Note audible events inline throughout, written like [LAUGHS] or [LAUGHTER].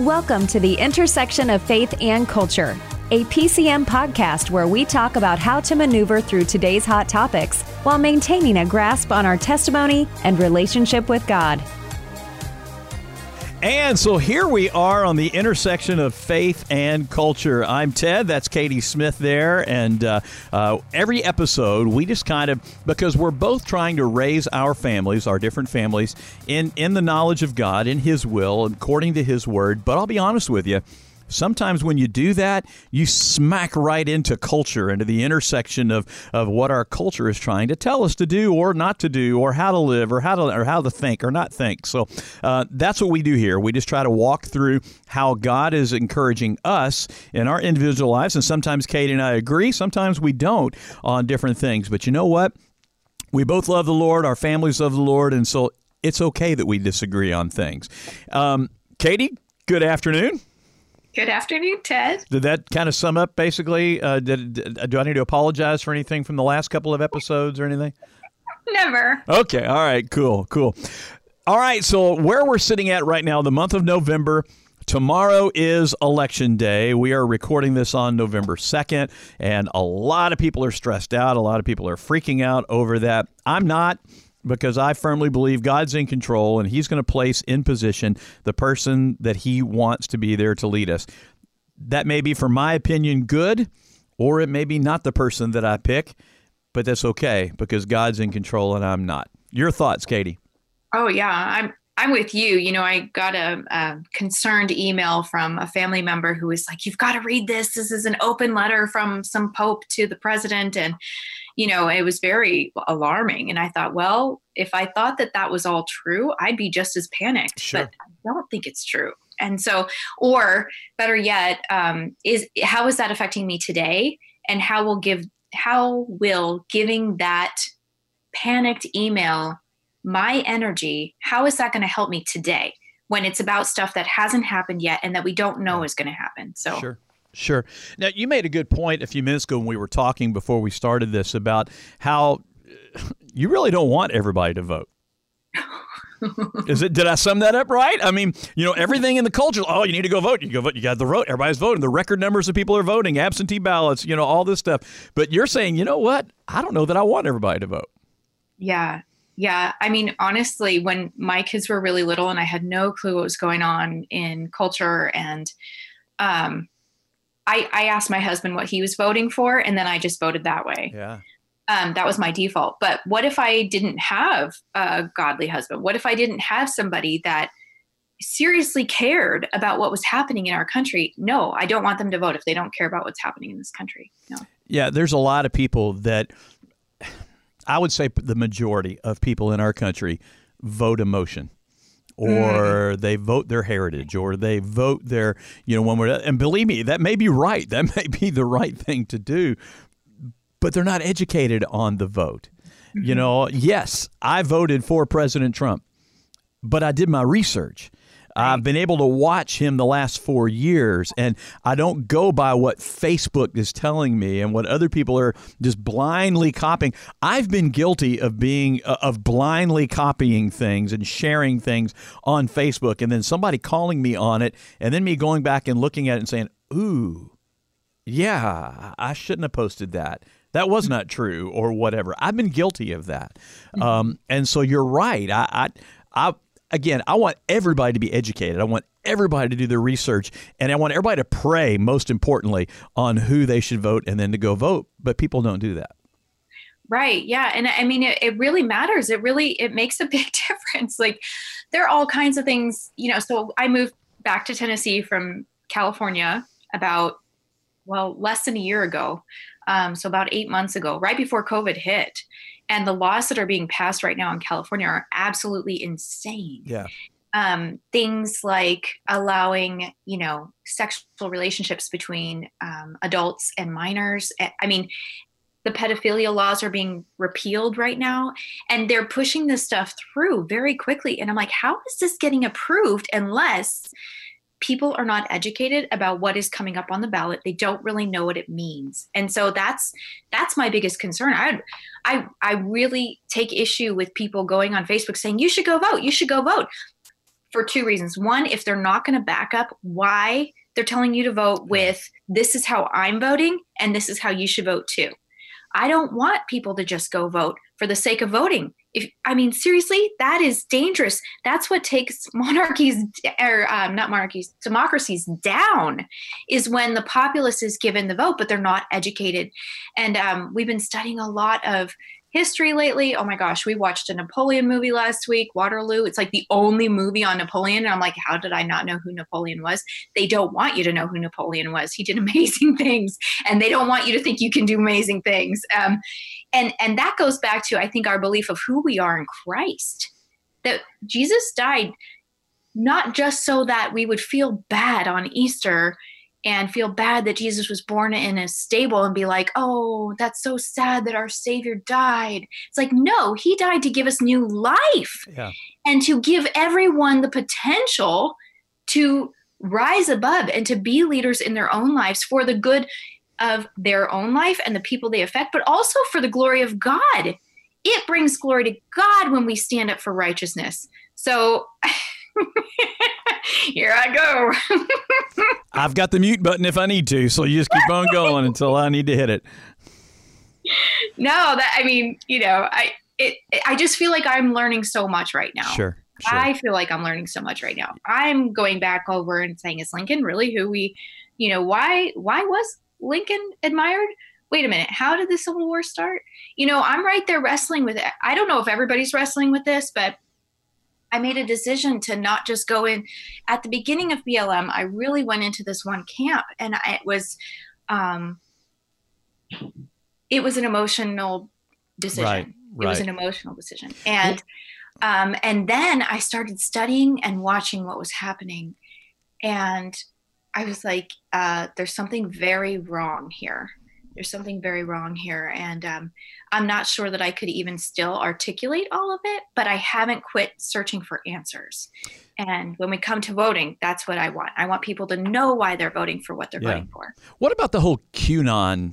Welcome to the intersection of faith and culture, a PCM podcast where we talk about how to maneuver through today's hot topics while maintaining a grasp on our testimony and relationship with God. And so here we are on the intersection of faith and culture. I'm Ted. That's Katie Smith there. And uh, uh, every episode, we just kind of, because we're both trying to raise our families, our different families, in, in the knowledge of God, in His will, according to His word. But I'll be honest with you sometimes when you do that, you smack right into culture, into the intersection of, of what our culture is trying to tell us to do or not to do, or how to live, or how to or how to think or not think. So uh, that's what we do here. We just try to walk through how God is encouraging us in our individual lives, and sometimes Kate and I agree, sometimes we don't on different things. But you know what? We both love the Lord, our families love the Lord, and so it's okay that we disagree on things. Um, Katie, good afternoon. Good afternoon, Ted. Did that kind of sum up basically? Uh, did, did, do I need to apologize for anything from the last couple of episodes or anything? Never. Okay. All right. Cool. Cool. All right. So, where we're sitting at right now, the month of November, Tomorrow is election day. We are recording this on November 2nd, and a lot of people are stressed out. A lot of people are freaking out over that. I'm not because I firmly believe God's in control and He's going to place in position the person that He wants to be there to lead us. That may be, for my opinion, good, or it may be not the person that I pick, but that's okay because God's in control and I'm not. Your thoughts, Katie? Oh yeah, I'm I'm with you. You know, I got a, a, concerned email from a family member who was like, "You've got to read this. This is an open letter from some pope to the president," and you know, it was very alarming. And I thought, well, if I thought that that was all true, I'd be just as panicked. Sure. But I don't think it's true. And so, or better yet, um, is how is that affecting me today? And how will give how will giving that panicked email my energy? How is that going to help me today? when it's about stuff that hasn't happened yet and that we don't know is going to happen. So sure. Sure. Now, you made a good point a few minutes ago when we were talking before we started this about how [LAUGHS] you really don't want everybody to vote. [LAUGHS] Is it? Did I sum that up right? I mean, you know, everything in the culture. Oh, you need to go vote. You go vote. You got the vote. Everybody's voting. The record numbers of people are voting. Absentee ballots. You know, all this stuff. But you're saying, you know what? I don't know that I want everybody to vote. Yeah, yeah. I mean, honestly, when my kids were really little and I had no clue what was going on in culture and um, I, I asked my husband what he was voting for, and then I just voted that way. Yeah. Um, that was my default. But what if I didn't have a godly husband? What if I didn't have somebody that seriously cared about what was happening in our country? No, I don't want them to vote if they don't care about what's happening in this country. No. Yeah, there's a lot of people that I would say the majority of people in our country vote emotion or mm. they vote their heritage or they vote their you know when we're and believe me that may be right that [LAUGHS] may be the right thing to do but they're not educated on the vote mm-hmm. you know yes i voted for president trump but i did my research I've been able to watch him the last four years, and I don't go by what Facebook is telling me and what other people are just blindly copying. I've been guilty of being uh, of blindly copying things and sharing things on Facebook, and then somebody calling me on it, and then me going back and looking at it and saying, "Ooh, yeah, I shouldn't have posted that." that was not true or whatever. I've been guilty of that. Mm-hmm. Um, and so you're right. I, I, I, again, I want everybody to be educated. I want everybody to do their research, and I want everybody to pray, most importantly, on who they should vote and then to go vote. But people don't do that. Right. Yeah. And I mean, it, it really matters. It really, it makes a [LAUGHS] big difference. Like there are all kinds of things, you know, so I moved back to Tennessee from California about, well, less than a year ago. Um, so about eight months ago, right before COVID hit and the laws that are being passed right now in California are absolutely insane. Yeah. Um, things like allowing, you know, sexual relationships between um, adults and minors. I mean, the pedophilia laws are being repealed right now, and they're pushing this stuff through very quickly. And I'm like, how is this getting approved unless people are not educated about what is coming up on the ballot. They don't really know what it means. And so that's that's my biggest concern. I i i really take issue with people going on facebook saying you should go vote. You should go vote. For two reasons. One, if they're not going to back up why they're telling you to vote with this is how I'm voting and this is how you should vote too. I don't want people to just go vote for the sake of voting. If I mean seriously, that is dangerous. That's what takes [LAUGHS] monarchies or um, not monarchies, democracies down. Is when the populace is given the vote, but they're not educated. And um, we've been studying a lot of history lately. Oh my gosh, we watched a Napoleon movie last week, Waterloo. It's like the only movie on Napoleon. And I'm like, how did I not know who Napoleon was? They don't want you to know who Napoleon was. He did [LAUGHS] amazing things, and they don't want you to think you can do amazing things. Um, and and that goes back to I think our belief of who we are in Christ. That Jesus died not just so that we would feel bad on Easter and feel bad that Jesus was born in a stable and be like, oh, that's so sad that our Savior died. It's like, no, He died to give us new life yeah. and to give everyone the potential to rise above and to be leaders in their own lives for the good of their own life and the people they affect, but also for the glory of God. It brings glory to God when we stand up for righteousness. So, [LAUGHS] [LAUGHS] Here I go. [LAUGHS] I've got the mute button if I need to, so you just keep on going until I need to hit it. No, that I mean, you know, I it, I just feel like I'm learning so much right now. Sure, sure. I feel like I'm learning so much right now. I'm going back over and saying, is Lincoln really who we, you know, why why was Lincoln admired? Wait a minute, how did the Civil War start? You know, I'm right there wrestling with it. I don't know if everybody's wrestling with this, but I made a decision to not just go in at the beginning of BLM. I really went into this one camp, and I, it was, um, it was an emotional decision. Right, right. It was an emotional decision, and um, and then I started studying and watching what was happening, and I was like, uh, "There's something very wrong here." There's something very wrong here. And um, I'm not sure that I could even still articulate all of it, but I haven't quit searching for answers. And when we come to voting, that's what I want. I want people to know why they're voting for what they're yeah. voting for. What about the whole QAnon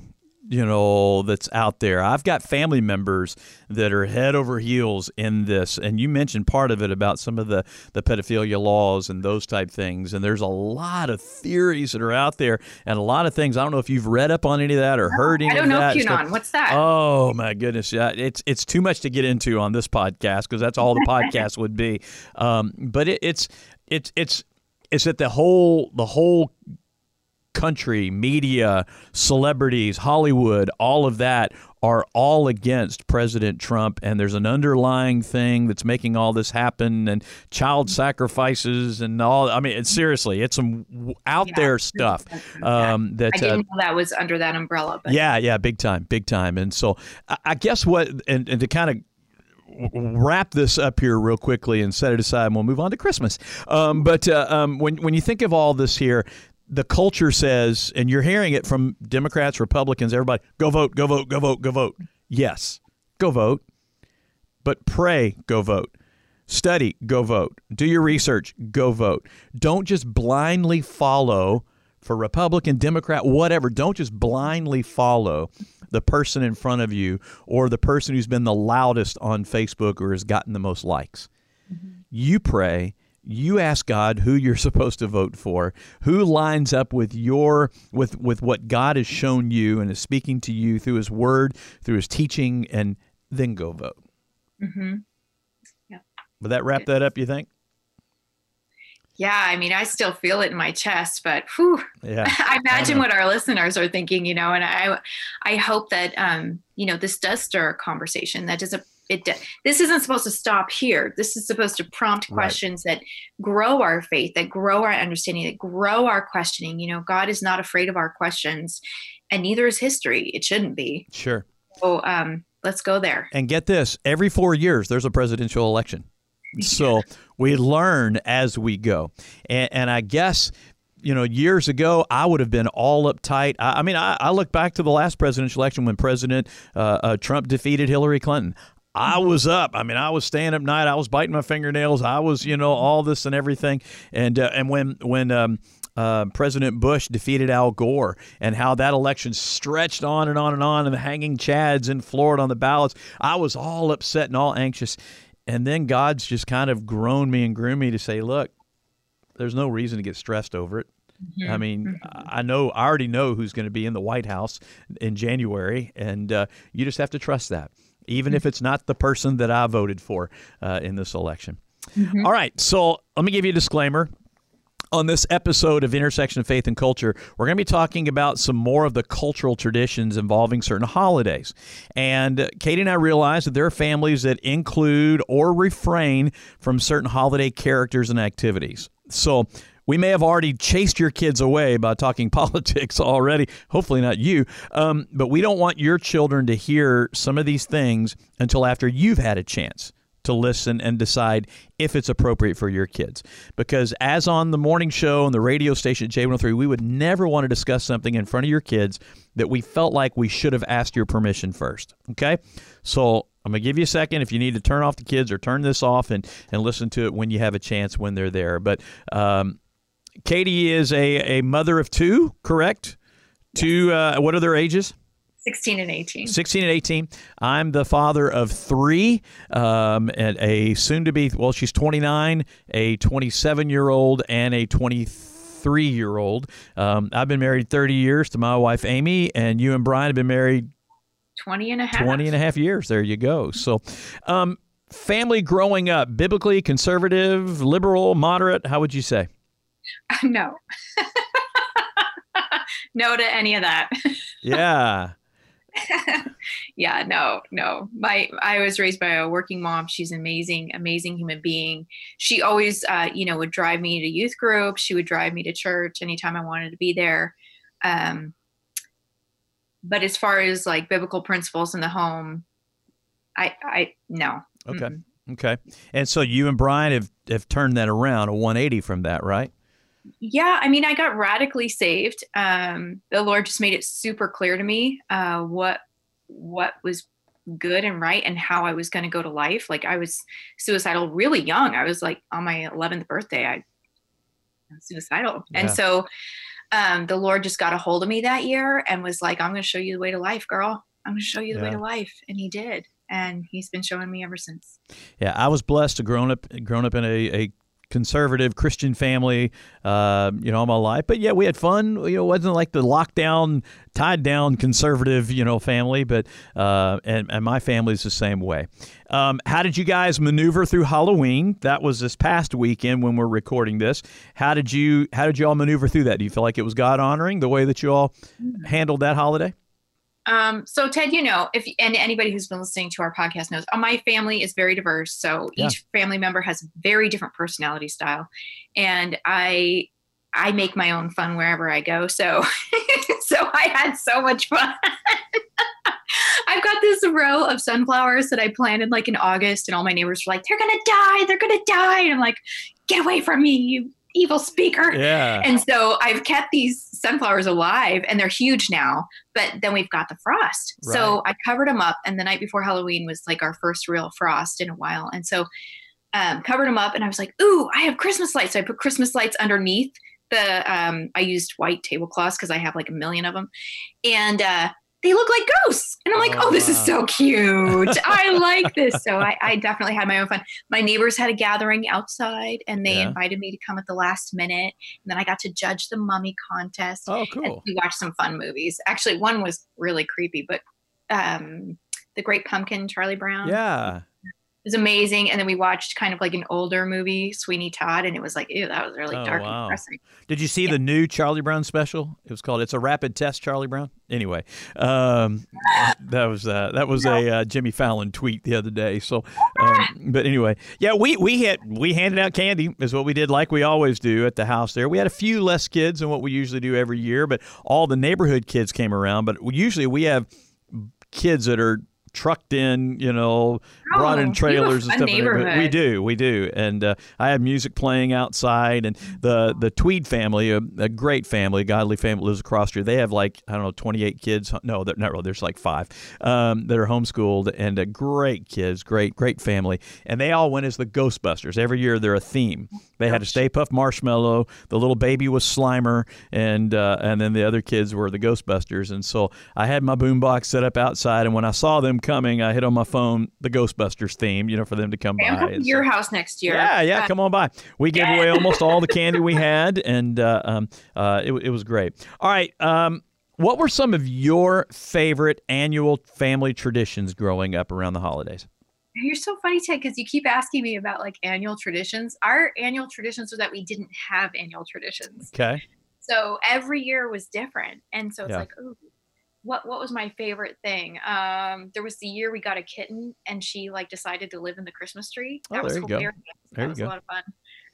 you know that's out there. I've got family members that are head over heels in this, and you mentioned part of it about some of the the pedophilia laws and those type things. And there's a lot of theories that are out there, and a lot of things. I don't know if you've read up on any of that or heard any. I don't know that. QAnon. What's that? Oh my goodness, yeah, it's it's too much to get into on this podcast because that's all the [LAUGHS] podcast would be. Um, but it, it's it's it's it's that the whole the whole country, media, celebrities, Hollywood, all of that are all against President Trump. And there's an underlying thing that's making all this happen and child sacrifices and all. I mean, seriously, it's some out yeah. there stuff. Um, that I didn't uh, know that was under that umbrella. But. Yeah, yeah, big time, big time. And so I, I guess what, and, and to kind of wrap this up here real quickly and set it aside, and we'll move on to Christmas. Um, but uh, um, when when you think of all this here, the culture says, and you're hearing it from Democrats, Republicans, everybody, go vote, go vote, go vote, go vote. Yes, go vote, but pray, go vote. Study, go vote. Do your research, go vote. Don't just blindly follow for Republican, Democrat, whatever. Don't just blindly follow the person in front of you or the person who's been the loudest on Facebook or has gotten the most likes. Mm-hmm. You pray you ask God who you're [LAUGHS] supposed to vote for, who lines up with your with with what God has shown you and is speaking to you through His Word, through His teaching, and then go vote. Mm-hmm. Yeah. Would that wrap that up? You think? Yeah, I mean, I still feel it in my chest, but whew, yeah, [LAUGHS] I imagine I what our listeners are thinking, you know, and I, I hope that, um, you know, this does stir a conversation that doesn't it this isn't supposed to stop here. This is supposed to prompt questions right. that grow our faith that grow our understanding that grow our questioning. You know god is not afraid of our questions and neither is history. It shouldn't be. Sure. So um, let's go there. And get this every four years there's a presidential election. So we learn as we go. And, and i guess you know, years ago, I would have been all uptight. I, I mean, I, I, look back to the last presidential election when President uh, uh, Trump defeated Hillary Clinton. I was up. I mean, I was staying up night. I was biting my fingernails. I was, you know, all this and everything. And uh, and when when um, uh, President Bush defeated Al Gore and how that election stretched on and on and on and the hanging chads in Florida on the ballots, I was all upset and all anxious. and then God's just kind of grown me and groomed me to say, look, there's no reason to get stressed over it. I mean, mm-hmm. I know I already know who's going to be in the White House in January, and uh, you just have to trust that, even if it's not the person that I voted for uh, in this election. Mm-hmm. All right, so let me give you a disclaimer on this episode of Intersection of Faith and Culture, we're going to be talking about some more of the cultural traditions involving certain holidays. And Katie and I realized that there are families that include or refrain from certain holiday characters and activities. So, we may have already chased your kids away by talking [LAUGHS] politics already. Hopefully, not you. Um, but we don't want your children to hear some of these things until after you've had a chance to listen and decide if it's appropriate for your kids. Because as on the morning show and the radio station at J103, we would never want to discuss something in front of your kids that we felt like we should have asked your permission first. Okay? So I'm going to give you a second if you need to turn off the kids or turn this off and, and listen to it when you have a chance when they're there. But um, Katie is a, a mother of two, correct? Two, uh, what are their ages? 16 and 18. 16 and 18. I'm the father of three, um, and a soon to be, well, she's 29, a 27 year old, and a 23 year old. Um, I've been married 30 years to my wife, Amy, and you and Brian have been married 20 and a half. 20 and a half years. There you go. So, um, family growing up, biblically conservative, liberal, moderate, how would you say? [LAUGHS] No. [LAUGHS] no to any of that. [LAUGHS] yeah. yeah, no, no. My I was raised by a working mom. She's an amazing, amazing human being. She always, uh, you know, would drive me to youth group. She would drive me to church anytime I wanted to be there. Um, but as far as like biblical principles in the home, I, I no. Okay. Mm-hmm. Okay. And so you and Brian have have turned that around a 180 from that, right? Yeah i mean i got radically saved. Um, the lord just made it super clear to me uh, what what was good and right and how i was going to go to life. Like i was suicidal really young. I was like on my 11th birthday i was suicidal yeah. and so um, the lord just got a hold of me that year and was like i'm going to show you the way to life girl. I'm going to show you the yeah. way to life. And he did. And he's been showing me ever since. Yeah, I was blessed to grown up grown up in a, a conservative Christian family, uh, you know, all my life. But yeah, we had fun. You know, it wasn't like the lockdown, tied down conservative, you know, family. But uh, and and my family's the same way. Um, how did you guys maneuver through Halloween? That was this past weekend when we're recording this. How did you how did you all maneuver through that? Do you feel like it was God honoring the way that you all handled that holiday? Um, so Ted, you know, if and anybody who's been listening to our podcast knows, uh, my family is very diverse. So yeah. each family member has very different personality style, and I I make my own fun wherever I go. So [LAUGHS] so I had so much fun. [LAUGHS] I've got this row of sunflowers that I planted like in August, and all my neighbors were like, "They're gonna die! They're gonna die!" And I'm like, "Get away from me, you evil speaker. Yeah. And so I've kept these sunflowers alive and they're huge now, but then we've got the frost. Right. So I covered them up and the night before Halloween was like our first real frost in a while. And so um, covered them up and I was like, ooh, I have Christmas lights. So I put Christmas lights underneath the, um, I used white tablecloths because I have like a million of them. And, uh, they look like ghosts. And I'm like, oh, oh this is so cute. [LAUGHS] I like this. So I, I, definitely had my own fun. My neighbors had a gathering outside and they yeah. invited me to come at the last minute. And then I got to judge the mummy contest. Oh, cool. we watched some fun movies. Actually, one was really creepy, but um, The Great Pumpkin, Charlie Brown. Yeah was amazing. And then we watched kind of like an older movie, Sweeney Todd, and it was like, ew, that was really oh, dark wow. and depressing. Did you see yeah. the new Charlie Brown special? It was called "It's a Rapid Test, Charlie Brown." Anyway, um, [LAUGHS] that was uh, that was no. a uh, Jimmy Fallon tweet the other day. So, um, [LAUGHS] but anyway, yeah, we we had we handed out candy is what we did, like we always do at the house. There, we had a few less kids than what we usually do every year, but all the neighborhood kids came around. But usually we have kids that are trucked in, you know, oh, brought in trailers and stuff. Like we do, we do, and uh, I have music playing outside, and the the Tweed family, a, a, great family, godly family, lives across here. They have like I don't know, twenty eight kids. No, they're not really. There's like five um, that are homeschooled, and uh, great kids, great great family, and they all went as the Ghostbusters. Every year they're a theme, They had a Stay Puft Marshmallow. The little baby was Slimer, and uh, and then the other kids were the Ghostbusters. And so I had my boombox set up outside, and when I saw them coming, I hit on my phone the Ghostbusters theme, you know, for them to come by. To your so, house next year. Yeah, yeah, uh, come on by. We gave away almost all the candy we [LAUGHS] had, and uh, um, uh, it, it was great. All right. Um, what were some of your favorite annual family traditions growing up around the holidays? You're so funny, Ted, because you keep asking me about like annual traditions. Our annual traditions were that we didn't have annual traditions. Okay. So every year was different. And so it's yeah. like, oh, what what was my favorite thing? Um, there was the year we got a kitten and she like decided to live in the Christmas tree. That oh, was hilarious. There that was go. a lot of fun.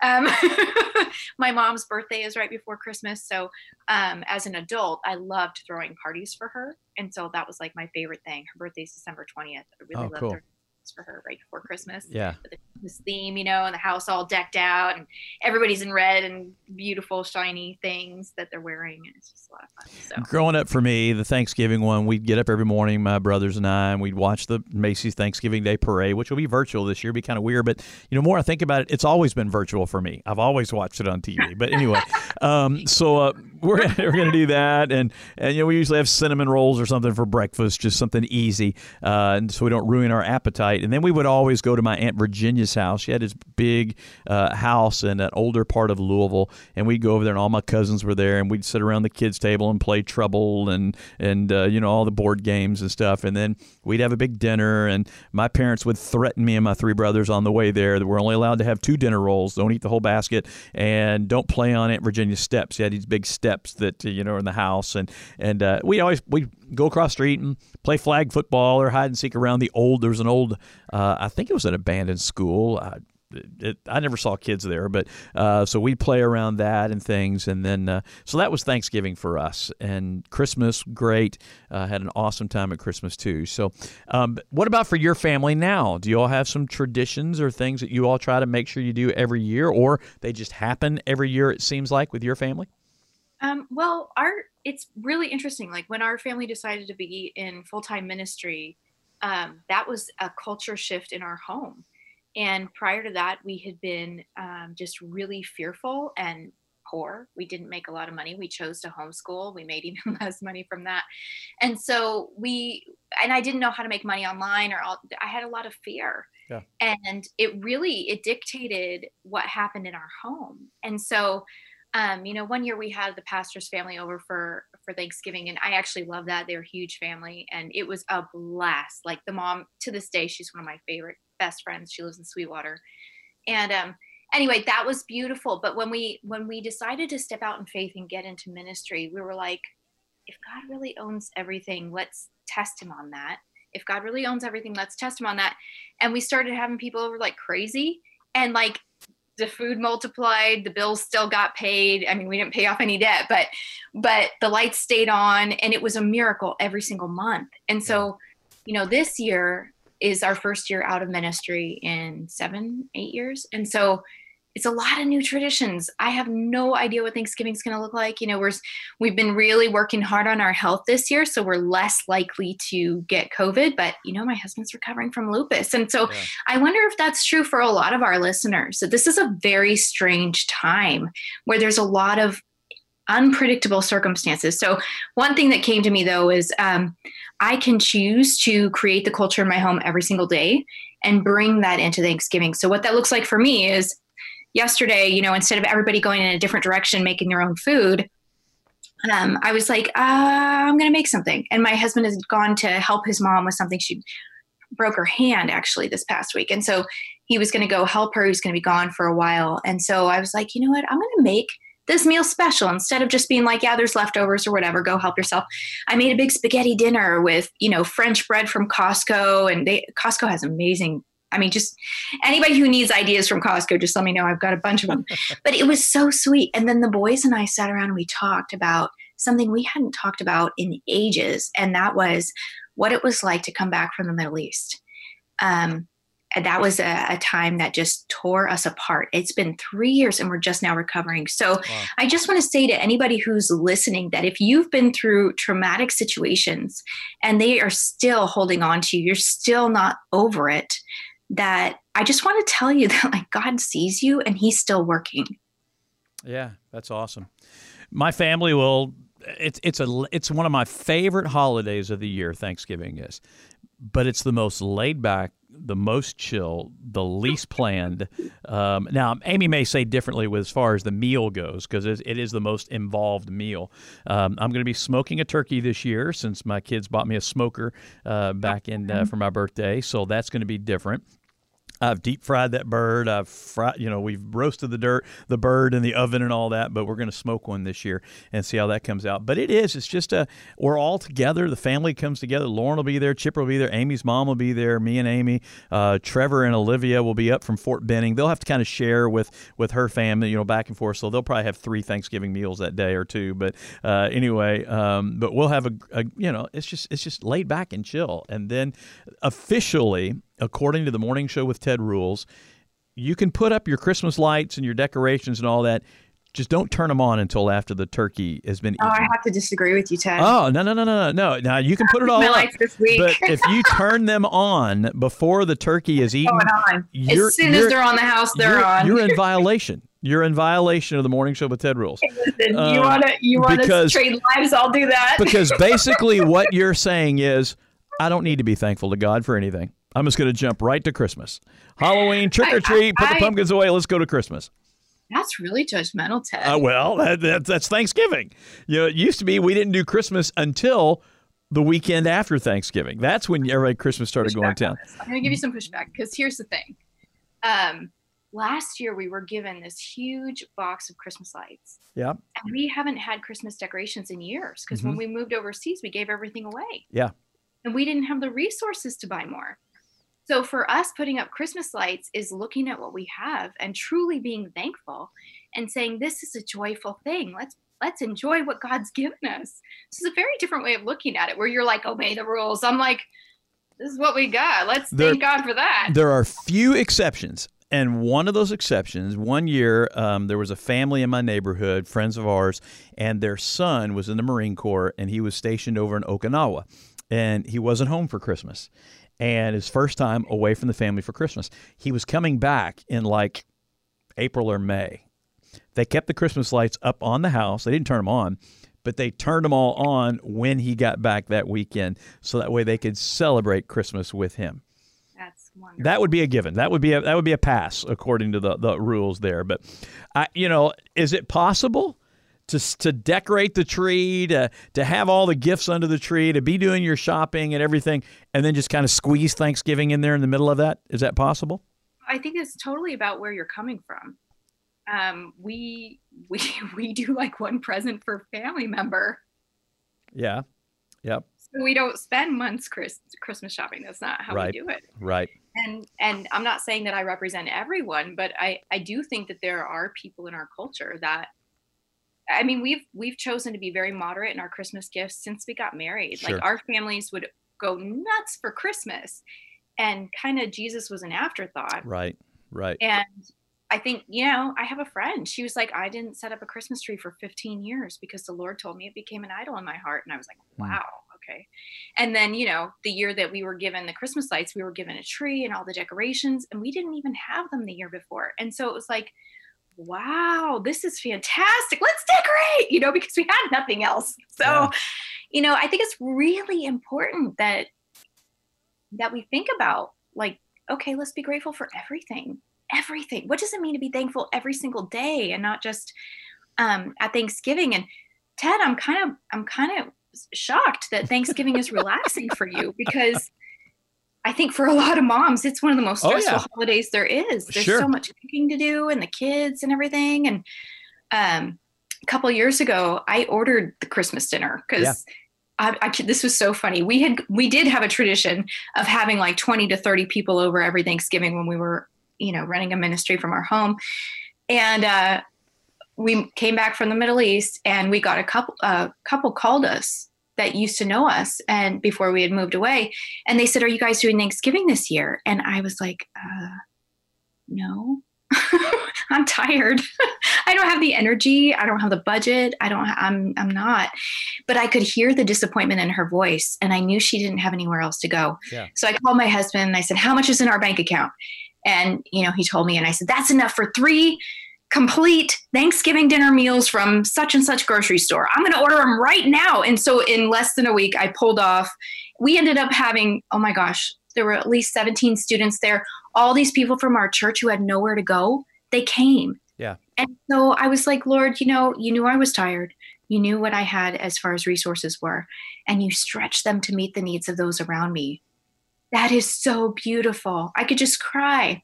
Um, [LAUGHS] my mom's birthday is right before Christmas. So, um, as an adult, I loved throwing parties for her. And so that was like my favorite thing. Her birthday is December 20th. I really oh, loved cool. her for her right before Christmas. Yeah. This theme, you know, and the house all decked out and everybody's in red and beautiful, shiny things that they're wearing. And it's just a lot of fun. So. Growing up for me, the Thanksgiving one, we'd get up every morning, my brothers and I, and we'd watch the Macy's Thanksgiving Day Parade, which will be virtual this year, be kind of weird. But, you know, more I think about it, it's always been virtual for me. I've always watched it on TV. But anyway, [LAUGHS] um, so uh, we're, [LAUGHS] we're going to do that. And, and, you know, we usually have cinnamon rolls or something for breakfast, just something easy. Uh, and so we don't ruin our appetite. And then we would always go to my Aunt Virginia's house. She had this big uh, house in an older part of Louisville. And we'd go over there, and all my cousins were there. And we'd sit around the kids' table and play Trouble and, and uh, you know, all the board games and stuff. And then we'd have a big dinner. And my parents would threaten me and my three brothers on the way there that we're only allowed to have two dinner rolls. Don't eat the whole basket. And don't play on Aunt Virginia's steps. She had these big steps steps that you know are in the house, and and uh, we always we go across street and play flag football or hide and seek around the old. There was an old, uh, I think it was an abandoned school. Uh, it, I never saw kids there, but uh, so we play around that and things, and then uh, so that was Thanksgiving for us, and Christmas great. Uh, had an awesome time at Christmas too. So, um, what about for your family now? Do you all have some traditions or things that you all try to make sure you do every year, or they just happen every year? It seems like with your family. Um, well, our it's really interesting. Like when our family decided to be in full time ministry, um, that was a culture shift in our home. And prior to that, we had been um, just really fearful and poor. We didn't make a lot of money. We chose to homeschool. We made [LAUGHS] even less money from that. And so we, and I didn't know how to make money online or all, I had a lot of fear. Yeah. And it really, it dictated what happened in our home. And so um, you know, one year we had the pastor's family over for for Thanksgiving, and I actually love that. They're a huge family, and it was a blast. Like the mom, to this day, she's one of my favorite best friends. She lives in Sweetwater, and um, anyway, that was beautiful. But when we when we decided to step out in faith and get into ministry, we were like, if God really owns everything, let's test Him on that. If God really owns everything, let's test Him on that. And we started having people over like crazy, and like the food multiplied the bills still got paid. I mean we didn't pay off any debt but but the lights stayed on and it was a miracle every single month. And so you know this year is our first year out of ministry in seven eight years. And so it's a lot of new traditions. I have no idea what Thanksgiving's going to look like. You know, we're we've been really working hard on our health this year, so we're less likely to get COVID. But you know, my husband's recovering from lupus, and so yeah. I wonder if that's true for a lot of our listeners. So this is a very strange time where there's a lot of unpredictable circumstances. So one thing that came to me though is um, I can choose to create the culture in my home every single day and bring that into Thanksgiving. So what that looks like for me is yesterday, you know, instead of everybody going in a different direction, making their own food, um, I was like, uh, I'm going to make something. And my husband has gone to help his mom with something. She broke her hand actually this past week. And so he was going to go help her. He's going to be gone for a while. And so I was like, you know what? I'm going to make this meal special instead of just being like, yeah, there's leftovers or whatever, go help yourself. I made a big spaghetti dinner with, you know, French bread from Costco. And they, Costco has amazing I mean, just anybody who needs ideas from Costco, just let me know. I've got a bunch of them. [LAUGHS] but it was so sweet. And then the boys and I sat around and we talked about something we hadn't talked about in ages, and that was what it was like to come back from the Middle East. Um, and that was a, a, time that just tore us apart. It's been three years and we're just now recovering. So wow. I just want to say to anybody who's listening that if you've been through traumatic situations and they are still holding on to you, you're still not over it, that I just want to tell you [LAUGHS] that like God sees you and he's still working. Yeah, that's awesome. My family will it's it's a it's one of my favorite holidays of the year, Thanksgiving is. But it's the most laid back, the most chill, the least planned. Um, now, Amy may say differently with as far as the meal goes because it is the most involved meal. Um, I'm going to be smoking a turkey this year since my kids bought me a smoker uh, back in uh, for my birthday, so that's going to be different. I've deep fried that bird. I've fried, you know, we've roasted the dirt, the bird in the oven and all that. But we're going to smoke one this year and see how that comes out. But it is, it's just a, we're all together. The family comes together. Lauren will be there. Chipper will be there. Amy's mom will be there. Me and Amy, uh, Trevor and Olivia will be up from Fort Benning. They'll have to kind of share with with her family, you know, back and forth. So they'll probably have three Thanksgiving meals that day or two. But uh, anyway, um, but we'll have a, a, you know, it's just it's just laid back and chill. And then officially according to the morning show with Ted rules, you can put up your Christmas lights and your decorations and all that. Just don't turn them on until after the turkey has been eaten. Oh, I have to disagree with you, Ted. Oh, no, no, no, no, no. Now you can put it all up. This week. but if you turn them on before the turkey is eaten, as soon as they're on the house, they're you're, on. You're in [LAUGHS] violation. You're in violation of the morning show with Ted rules. Listen, um, you want to you want to trade lives? I'll do that. because basically, [LAUGHS] what you're saying is, I don't need to be thankful to God for anything. I'm just going to jump right to Christmas. Halloween, trick or treat, put the pumpkins away. Let's go to Christmas. That's really judgmental, Ted. Uh, well, that, that, that's Thanksgiving. You know, it used to be we didn't do Christmas until the weekend after Thanksgiving. That's when everybody Christmas started going down. I'm going to give you some pushback because here's the thing. Um, last year we were given this huge box of Christmas lights. Yeah. And we haven't had Christmas decorations in years because mm-hmm. when we moved overseas, we gave everything away. Yeah. And we didn't have the resources to buy more. So for us, putting up Christmas lights is looking at what we have and truly being thankful and saying, this is a joyful thing. Let's let's enjoy what God's given us. This is a very different way of looking at it, where you're like, obey the rules. I'm like, this is what we got. Let's there, thank God for that. There are few exceptions. And one of those exceptions, one year, um, there was a family in my neighborhood, friends of ours, and their son was in the Marine Corps and he was stationed over in Okinawa. And he wasn't home for Christmas and his first time away from the family for Christmas. He was coming back in like April or May. They kept the Christmas lights up on the house. They didn't turn them on, but they turned them all on when he got back that weekend so that way they could celebrate Christmas with him. That's wonderful. That would be a given. That would be a that would be a pass according to the the rules there. But I you know, is it possible? To to decorate the tree, to to have all the gifts under the tree, to be doing your shopping and everything, and then just kind of squeeze Thanksgiving in there in the middle of that? Is that possible? I think it's totally about where you're coming from. Um, we we [LAUGHS] we do like one present for family member. Yeah. Yep. So we don't spend months Chris, Christmas shopping. That's not how right. we do it. Right. And and I'm not saying that I represent everyone, but I I do think that there are people in our culture that I mean, we've we've chosen to be very moderate in our Christmas gifts since we got married. Sure. Like our families would go nuts for Christmas, and kind of Jesus was an afterthought. Right. Right. And I think you know, I have a friend. She was like, I didn't set up a Christmas tree for 15 years because the Lord told me it became an idol in my heart, and I was like, hmm. wow. Okay. And then, you know, the year that we were given the Christmas lights, we were given a tree and all the decorations, and we didn't even have them the year before. And so it was like, wow, this is fantastic. Let's decorate, you know, because we had nothing else. So, yeah. you know, I think it's really important that that we think about like, okay, let's be grateful for everything. Everything. What does it mean to be thankful every single day and not just um, at Thanksgiving? And Ted, I'm kind of I'm kind of shocked that Thanksgiving is [LAUGHS] relaxing for you because I think for a lot of moms, it's one of the most stressful oh, yeah. holidays there is. There's sure. so much cooking to do and the kids and everything. And um, a couple years ago, I ordered the Christmas dinner because yeah. I, I, this was so funny. We had we did have a tradition of having like 20 to 30 people over every Thanksgiving when we were, you know, running a ministry from our home. And uh, we came back from the Middle East and we got a couple a couple called us that used to know us and before we had moved away. And they said are you guys doing thanksgiving this year? And i was like uh, no. [LAUGHS] I'm tired. [LAUGHS] I don't have the energy. I don't have the budget. I don't i'm i'm not. But i could hear the disappointment in her voice and i knew she didn't have anywhere else to go. Yeah. so i called my husband and i said how much is in our bank account? And, you know, he told me, and I said, that's enough for three complete Thanksgiving dinner meals from such and such grocery store. I'm going to order them right now. And so in less than a week, I pulled off. We ended up having, oh my gosh, there were at least 17 students there. All these people from our church who had nowhere to go, they came. Yeah. And so I was like, Lord, you know, you knew I was tired. You knew what I had as far as resources were, and you stretched them to meet the needs of those around me. That is so beautiful. I could just cry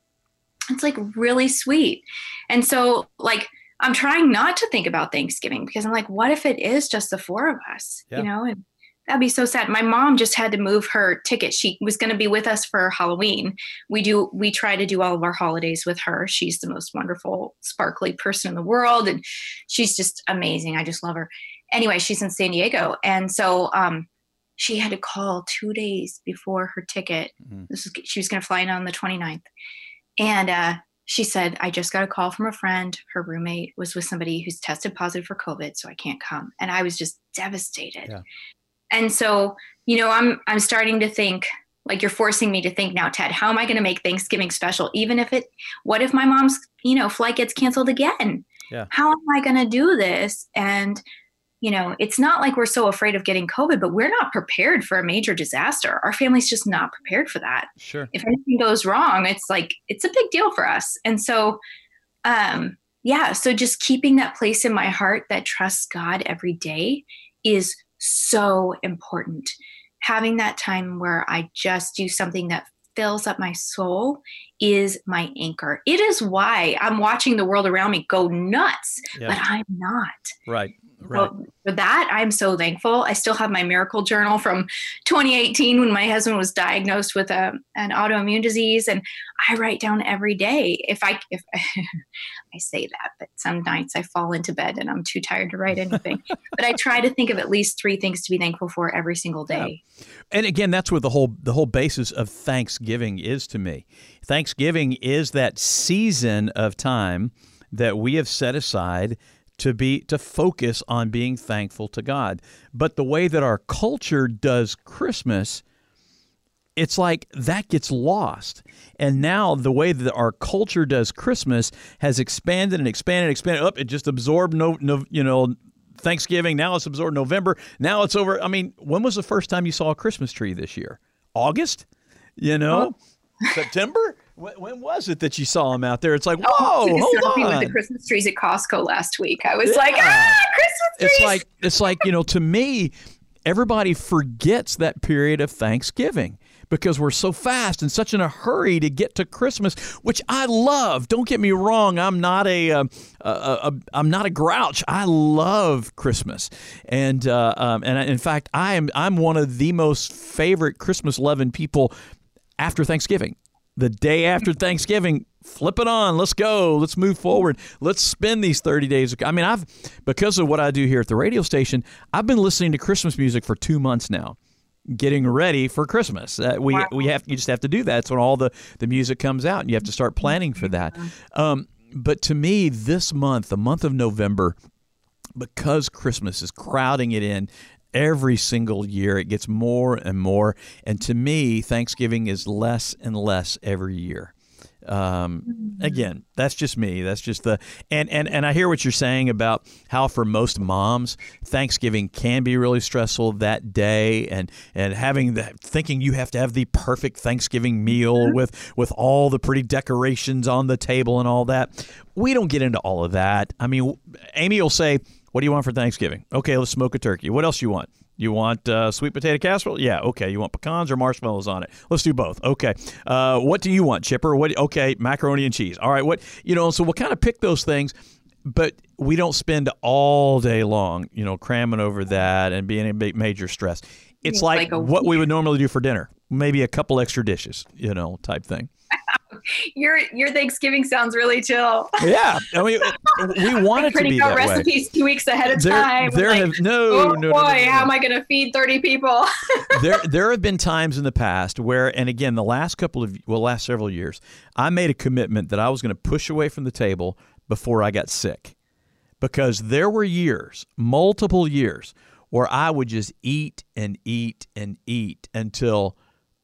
it's like really sweet. And so, like, I'm trying not to think about Thanksgiving because I'm like, what if it is just the four of us? Yeah. You know, and that'd be so sad. My mom just had to move her ticket. She was going to be with us for Halloween. We do, we try to do all of our holidays with her. She's the most wonderful, sparkly person in the world. And she's just amazing. I just love her. Anyway, she's in San Diego. And so, um, she had to call two days before her ticket. Mm-hmm. This was, she was going to fly in on the 29th and uh, she said, I just got a call from a friend. Her roommate was with somebody who's tested positive for COVID, so I can't come. And I was just devastated. Yeah. And so, you know, I'm I'm starting to think like you're forcing me to think now, Ted, how am I going to make Thanksgiving special? Even if it, what if my mom's, you know, flight gets canceled again? Yeah. How am I going to do this? And you know, it's not like we're so afraid of getting COVID, but we're not prepared for a major disaster. Our family's just not prepared for that. Sure. If anything goes wrong, it's like it's a big deal for us. And so um yeah, so just keeping that place in my heart that trusts God every day is so important. Having that time where I just do something that fills up my soul is my anchor. It is why I'm watching the world around me go nuts, yeah. but I'm not. Right. Right. So for that, I'm so thankful. I still have my miracle journal from 2018 when my husband was diagnosed with a, an autoimmune disease, and I write down every day. If I if [LAUGHS] I say that, but some nights I fall into bed and I'm too tired to write [LAUGHS] anything. but I try to think of at least three things to be thankful for every single day. Yeah. And again, that's what the whole the whole basis of Thanksgiving is to me. Thanksgiving is that season of time that we have set aside to be to focus on being thankful to God. But the way that our culture does Christmas, it's like that gets lost. And now the way that our culture does Christmas has expanded and expanded and expanded up. it just absorbed no, no you know Thanksgiving. Now it's absorbed November. Now it's over. I mean, when was the first time you saw a Christmas tree this year? August? You know? Oh. September? [LAUGHS] When, when, was it that you saw him out there? It's like, oh, whoa, hold on. With the Christmas trees at Costco last week, I was yeah. like, ah, Christmas trees. It's like, it's like you know, to me, everybody forgets that period of Thanksgiving because we're so fast and such in a hurry to get to Christmas, which I love. Don't get me wrong; I'm not a, uh, a, a, a I'm not a grouch. I love Christmas, and uh, um, and in fact, I am I'm one of the most favorite Christmas loving people after Thanksgiving the day after Thanksgiving, flip it on. Let's go. Let's move forward. Let's spend these 30 days. I mean, I've, because of what I do here at the radio station, I've been listening to Christmas music for two months now. Getting ready for Christmas, uh, we we have you just have to do that. It's when all the the music comes out, and you have to start planning for that. Um, but to me, this month, the month of November, because Christmas is crowding it in, every single year. It gets more and more. And to me, Thanksgiving is less and less every year. Um, mm-hmm. again, that's just me. That's just the and, and and I hear what you're saying about how for most moms, Thanksgiving can be really stressful that day, and and having the thinking you have to have the perfect Thanksgiving meal mm-hmm. with with all the pretty decorations on the table and all that. We don't get into all of that. I mean, Amy will say, what do you want for Thanksgiving? Okay, let's smoke a turkey. What else you want? You want uh, sweet potato casserole? Yeah, okay. You want pecans or marshmallows on it? Let's do both. Okay. Uh, what do you want, Chipper? What? Okay, macaroni and cheese. All right. What? You know. So we'll kind of pick those things, but we don't spend all day long, you know, cramming over that and being in major stress. It's like, like what we would normally do for dinner, maybe a couple extra dishes, you know, type thing. [LAUGHS] your your Thanksgiving sounds really chill. Yeah, I mean, we [LAUGHS] want it to be that recipes way. two weeks ahead of there, time. There like, have no, oh no, boy, no, no, how am I going to feed thirty people? [LAUGHS] there, there have been times in the past where, and again, the last couple of well, last several years, I made a commitment that I was going to push away from the table before I got sick, because there were years, multiple years, where I would just eat and eat and eat until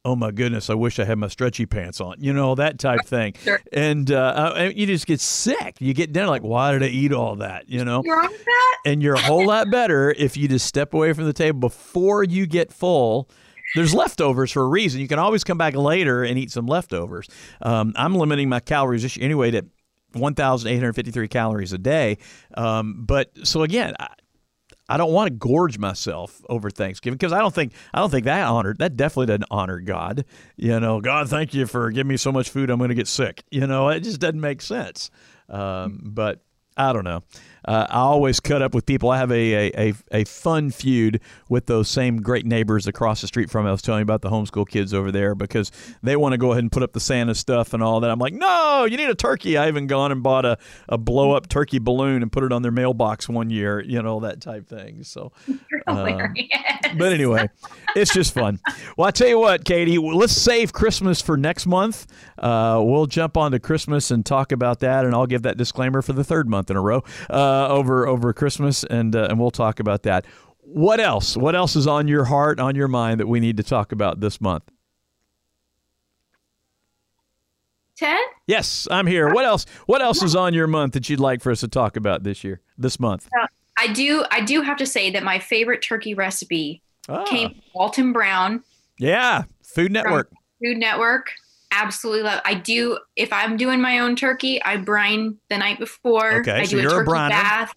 oh my goodness, I wish I had my stretchy pants on, you know, that type [LAUGHS] thing. Sure. And uh, uh, you just get sick. You get down like, why did I eat all that, you know? You're wrong with that? And you're a whole lot better if you just step away from the table before you get full. There's leftovers for a reason. You can always come back later and eat some leftovers. Um, I'm limiting my calories this year anyway to 1,853 calories a day. Um, but so again, I, I don't want to gorge myself over Thanksgiving because I don't think I don't think that honored that definitely doesn't honor God. You know, God, thank you for giving me so much food. I'm going to get sick. You know, it just doesn't make sense. Um, but I don't know. Uh, I always cut up with people. I have a, a, a, fun feud with those same great neighbors across the street from me. I was telling you about the homeschool kids over there because they want to go ahead and put up the Santa stuff and all that. I'm like, no, you need a turkey. I even gone and bought a, a blow up turkey balloon and put it on their mailbox one year, you know, that type thing. So, [LAUGHS] um, but anyway, it's just fun. Well, I tell you what, Katie, let's save Christmas for next month. Uh, we'll jump on to Christmas and talk about that, and I'll give that disclaimer for the third month in a row. Uh, uh, over over Christmas, and uh, and we'll talk about that. What else? What else is on your heart, on your mind that we need to talk about this month? Ted? Yes, I'm here. What else? What else is on your month that you'd like for us to talk about this year, this month? Uh, I do. I do have to say that my favorite turkey recipe ah. came from Alton Brown. Yeah, Food Network. Food Network absolutely love. I do if I'm doing my own turkey, I brine the night before. Okay, I so do you're a turkey a bath.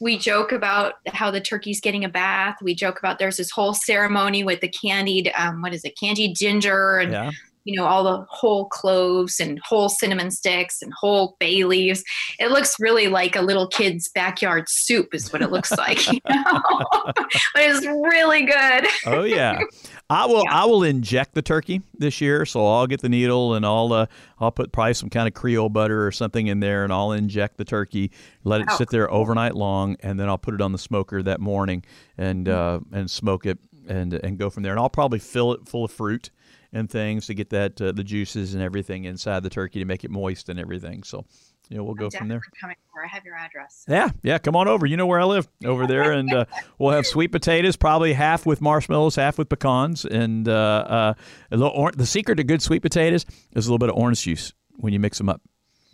We joke about how the turkey's getting a bath. We joke about there's this whole ceremony with the candied, um, what is it, candied ginger and yeah you know, all the whole cloves and whole cinnamon sticks and whole bay leaves. It looks really like a little kid's backyard soup, is what it looks like. [LAUGHS] You know? [LAUGHS] but it's really good. oh yeah. [LAUGHS] I will. Yeah. I will inject the turkey this year, so I'll get the needle and I'll uh, I'll put probably some kind of Creole butter or something in there, and I'll inject the turkey, let it sit there overnight long, and then I'll put it on the smoker that morning and mm-hmm. uh, and smoke it and and go from there. And I'll probably fill it full of fruit and things to get that uh, the juices and everything inside the turkey to make it moist and everything. So, you know, we'll go from there. Coming over. I have your address. Yeah, yeah, come on over. You know where I live [LAUGHS] over there, and uh, we'll have sweet potatoes, probably half with marshmallows, half with pecans, and uh, uh, a little. Or- the secret to good sweet potatoes is a little bit of orange juice when you mix them up.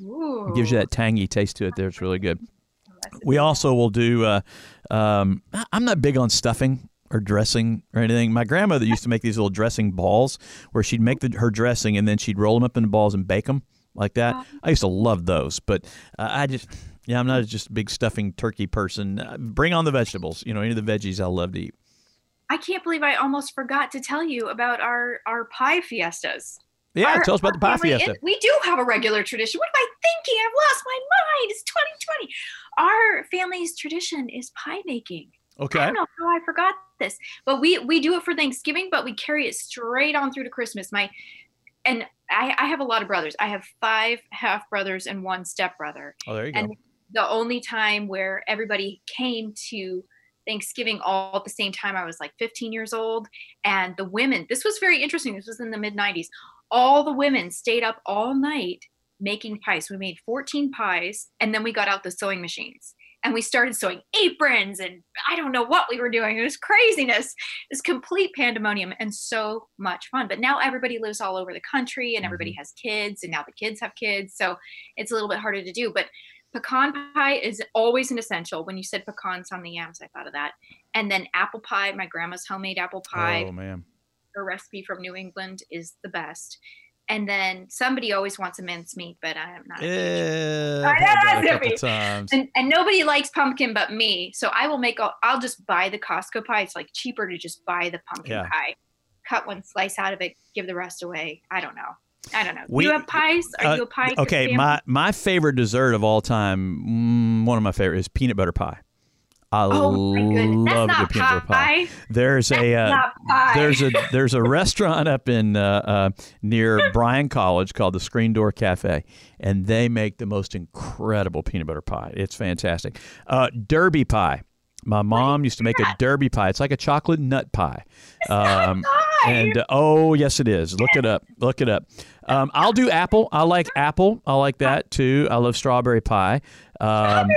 Ooh. It gives you that tangy taste to it. There, it's really good. We also will do. Uh, um, I'm not big on stuffing or dressing or anything. My grandmother used to make these little dressing balls where she'd make the, her dressing and then she'd roll them up into balls and bake them like that. I used to love those, but uh, I just yeah, I'm not just a big stuffing turkey person. Uh, bring on the vegetables. You know, any of the veggies I love to eat. I can't believe I almost forgot to tell you about our our pie fiestas. Yeah, our, tell us about the pie fiesta. we do have a regular tradition. What am I thinking? I've lost my mind. It's 2020. Our family's tradition is pie making. Okay. I don't know how I forgot this, but we we do it for Thanksgiving, but we carry it straight on through to Christmas. My and I, I have a lot of brothers. I have five half brothers and one step brother. Oh, there you and go. The only time where everybody came to Thanksgiving all at the same time, I was like 15 years old, and the women. This was very interesting. This was in the mid 90s. All the women stayed up all night making pies. We made 14 pies, and then we got out the sewing machines and we started sewing aprons and I don't know what we were doing. It was craziness. It was complete pandemonium and so much fun. But now everybody lives all over the country and everybody mm-hmm. has kids and now the kids have kids. So it's a little bit harder to do. But pecan pie is always an essential. When you said pecans on the yams, I thought of that. And then apple pie, my grandma's homemade apple pie. Oh man. Her recipe from New England is the best and then somebody always wants a mincemeat, but I'm not. Yeah, I've a couple times. And, and nobody likes pumpkin but me, so I will make. A, I'll just buy the Costco pie. It's like cheaper to just buy the pumpkin yeah. pie, cut one slice out of it, give the rest away. I don't know. I don't know. We, you have pies? Are uh, you a pie? Okay, my my favorite dessert of all time, mm, one of my favorite is peanut butter pie. I oh love the peanut butter pie. There's That's a uh, there's a there's a restaurant up in uh, uh, near Bryan College called the Screen Door Cafe, and they make the most incredible peanut butter pie. It's fantastic. Uh, Derby pie. My mom used to make a derby pie. It's like a chocolate nut pie. Um, and uh, oh yes, it is. Look it up. Look it up. Um, I'll do apple. I like apple. I like that too. I love strawberry pie. Um,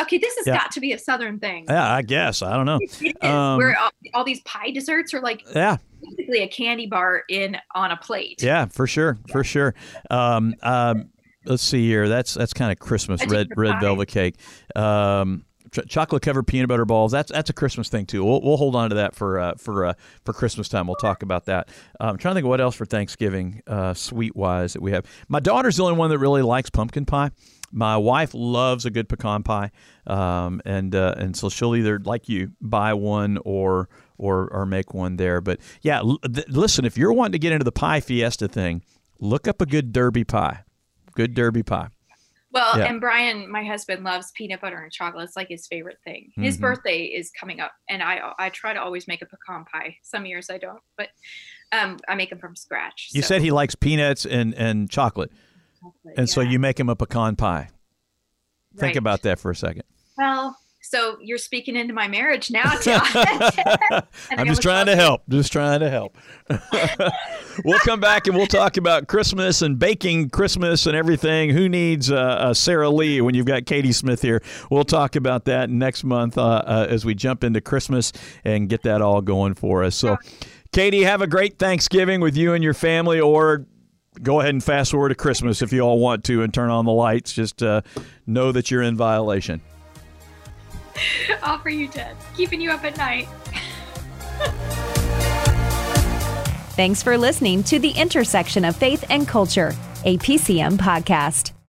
Okay, this has Yeah. got to be a southern thing. Yeah, I guess. I don't know. [LAUGHS] It is, Um, where all, all these pie desserts are like Yeah, basically a candy bar in on a plate. yeah, for sure, for sure. Um, um, let's see here. That's that's kind of Christmas just red red pie. velvet cake. Um, ch- chocolate covered peanut butter balls. That's that's a Christmas thing too. We'll, we'll hold on to that for uh, for uh, for Christmas time. We'll talk about that. Um, I'm trying to think of what else for Thanksgiving, uh, sweet wise that we have. My daughter's the only one that really likes pumpkin pie. My wife loves a good pecan pie, um, and uh, and so she'll either like you buy one or or or make one there. But yeah, l- th- listen, if you're wanting to get into the pie fiesta thing, look up a good Derby pie. Good Derby pie. Well, Yeah. and Brian, my husband, loves peanut butter and chocolate. It's like his favorite thing. His Mhm. birthday is coming up, and I I try to always make a pecan pie. Some years I don't, but um, I make them from scratch. You so- said he likes peanuts and, and chocolate, and so you make him a pecan pie. Think right. about that for a second. Well, so you're speaking into my marriage now, [LAUGHS] [LAUGHS] I'm just trying to help. Just trying to help. [LAUGHS] we'll come back and we'll talk about Christmas and baking Christmas and everything. Who needs uh, uh, Sara Lee when you've got Katie Smith here? We'll talk about that next month uh, uh, as we jump into Christmas and get that all going for us. So, Katie, have a great Thanksgiving with you and your family, or go ahead and fast forward to Christmas if you all want to and turn on the lights. Just uh, know that you're in violation. [LAUGHS] All for you, Ted. Keeping you up at night. [LAUGHS] Thanks for listening to The Intersection of Faith and Culture, a PCM podcast.